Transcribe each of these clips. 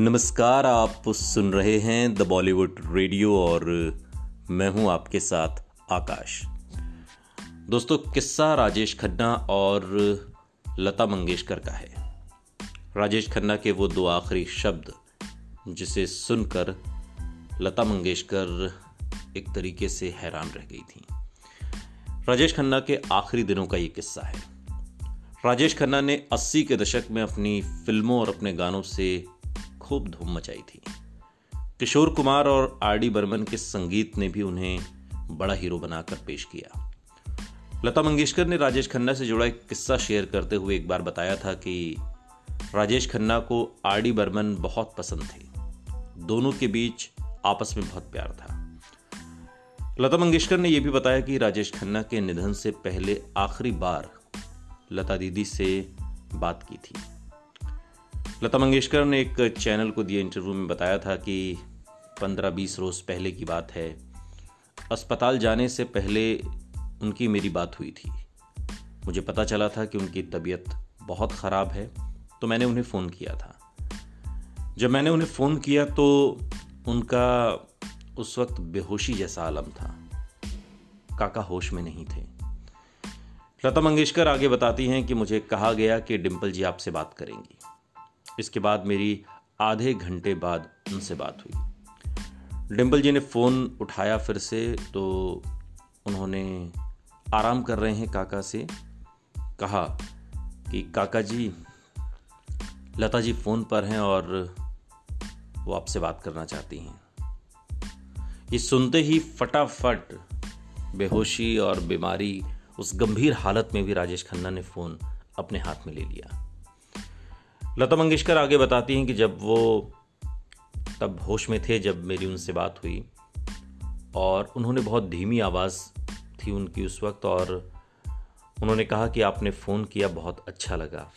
नमस्कार, आप सुन रहे हैं द बॉलीवुड रेडियो और मैं हूँ आपके साथ आकाश। दोस्तों, किस्सा राजेश खन्ना और लता मंगेशकर का है। राजेश खन्ना के वो दो आखिरी शब्द, जिसे सुनकर लता मंगेशकर एक तरीके से हैरान रह गई थी। राजेश खन्ना के आखिरी दिनों का ये किस्सा है। राजेश खन्ना ने 80 के दशक में अपनी फ़िल्मों और अपने गानों से खूब धूम मचाई थी। किशोर कुमार और आर डी बर्मन के संगीत ने भी उन्हें बड़ा हीरो बनाकर पेश किया। लता मंगेशकर ने राजेश खन्ना से जुड़ा एक किस्सा शेयर करते हुए एक बार बताया था कि राजेश खन्ना को आर डी बर्मन बहुत पसंद थे। दोनों के बीच आपस में बहुत प्यार था। लता मंगेशकर ने यह भी बताया कि राजेश खन्ना के निधन से पहले आखिरी बार लता दीदी से बात की थी। लता मंगेशकर ने एक चैनल को दिए इंटरव्यू में बताया था कि पंद्रह बीस रोज़ पहले की बात है। अस्पताल जाने से पहले उनकी मेरी बात हुई थी। मुझे पता चला था कि उनकी तबीयत बहुत ख़राब है तो मैंने उन्हें फ़ोन किया था। जब मैंने उन्हें फ़ोन किया तो उनका उस वक्त बेहोशी जैसा आलम था। काका होश में नहीं थे। लता मंगेशकर आगे बताती हैं कि मुझे कहा गया कि डिम्पल जी आपसे बात करेंगी। इसके बाद मेरी आधे घंटे बाद उनसे बात हुई। डिम्पल जी ने फ़ोन उठाया फिर से तो उन्होंने आराम कर रहे हैं काका से। कहा कि, काका जी, लता जी फ़ोन पर हैं और वो आपसे बात करना चाहती हैं। ये सुनते ही फटाफट बेहोशी और बीमारी उस गंभीर हालत में भी राजेश खन्ना ने फ़ोन अपने हाथ में ले लिया। लता मंगेशकर आगे बताती हैं कि जब वो तब होश में थे, जब मेरी उनसे बात हुई और उन्होंने बहुत धीमी आवाज़ थी उनकी उस वक्त और उन्होंने कहा कि आपने फ़ोन किया, बहुत अच्छा लगा।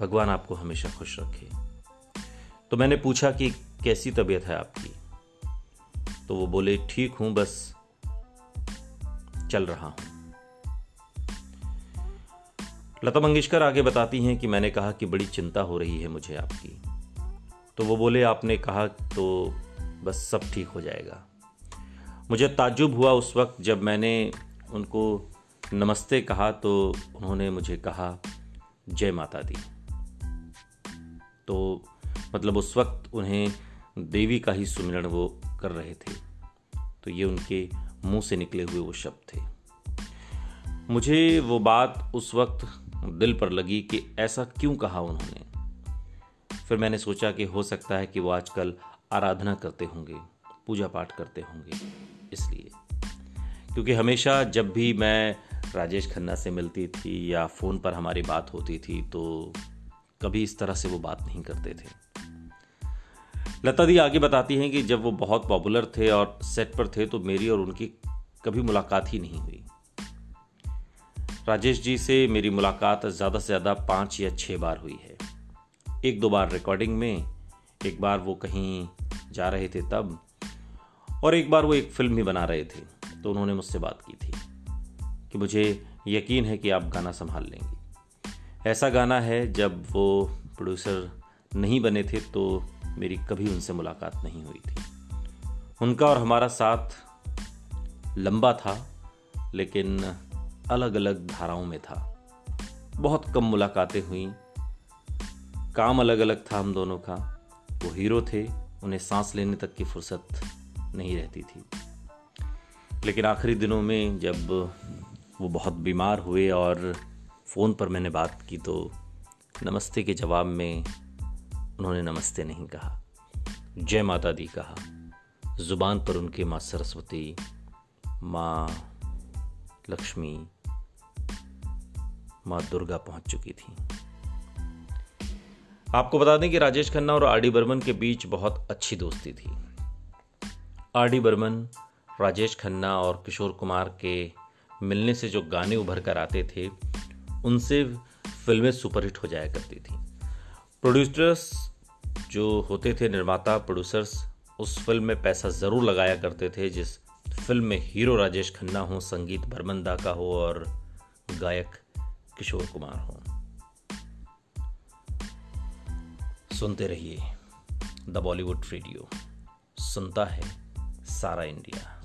भगवान आपको हमेशा खुश रखे। तो मैंने पूछा कि कैसी तबीयत है आपकी? तो वो बोले, ठीक हूँ, बस चल रहा हूँ। लता मंगेशकर आगे बताती हैं कि मैंने कहा कि बड़ी चिंता हो रही है मुझे आपकी। तो वो बोले, आपने कहा तो बस सब ठीक हो जाएगा। मुझे ताज्जुब हुआ उस वक्त जब मैंने उनको नमस्ते कहा तो उन्होंने मुझे कहा, जय माता दी। तो मतलब उस वक्त उन्हें देवी का ही सुमिरण वो कर रहे थे। तो ये उनके मुँह से निकले हुए वो शब्द थे। मुझे वो बात उस वक्त दिल पर लगी कि ऐसा क्यों कहा उन्होंने? फिर मैंने सोचा कि हो सकता है कि वो आजकल आराधना करते होंगे पूजा पाठ करते होंगे, इसलिए। क्योंकि हमेशा जब भी मैं राजेश खन्ना से मिलती थी या फ़ोन पर हमारी बात होती थी तो कभी इस तरह से वो बात नहीं करते थे। लता दी आगे बताती हैं कि जब वो बहुत पॉपुलर थे और सेट पर थे तो मेरी और उनकी कभी मुलाकात ही नहीं हुई। राजेश जी से मेरी मुलाकात ज़्यादा से ज़्यादा पाँच या छः बार हुई है। एक दो बार रिकॉर्डिंग में, एक बार वो कहीं जा रहे थे तब, और एक बार वो एक फ़िल्म भी बना रहे थे तो उन्होंने मुझसे बात की थी कि मुझे यकीन है कि आप गाना संभाल लेंगी। ऐसा गाना है, जब वो प्रोड्यूसर नहीं बने थे तो मेरी कभी उनसे मुलाकात नहीं हुई थी। उनका और हमारा साथ लंबा था, लेकिन अलग अलग धाराओं में था। बहुत कम मुलाकातें हुई। काम अलग अलग था हम दोनों का। वो हीरो थे, उन्हें सांस लेने तक की फुर्सत नहीं रहती थी। लेकिन आखिरी दिनों में जब वो बहुत बीमार हुए और फ़ोन पर मैंने बात की तो नमस्ते के जवाब में उन्होंने नमस्ते नहीं कहा। जय माता दी कहा। ज़ुबान पर उनके माँ सरस्वती, माँ लक्ष्मी माँ दुर्गा पहुँच चुकी थी। आपको बता दें कि राजेश खन्ना और आर डी बर्मन के बीच बहुत अच्छी दोस्ती थी। आर डी बर्मन, राजेश खन्ना और किशोर कुमार के मिलने से जो गाने उभर कर आते थे, उनसे फ़िल्में सुपरहिट हो जाया करती थी। प्रोड्यूसर्स जो होते थे, निर्माता, प्रोड्यूसर्स, उस फ़िल्म में पैसा ज़रूर लगाया करते थे, जिस फ़िल्म में हीरो राजेश खन्ना हो, संगीत बर्मंदा का हो और गायक किशोर कुमार हो। सुनते रहिए द बॉलीवुड रेडियो। सुनता है सारा इंडिया।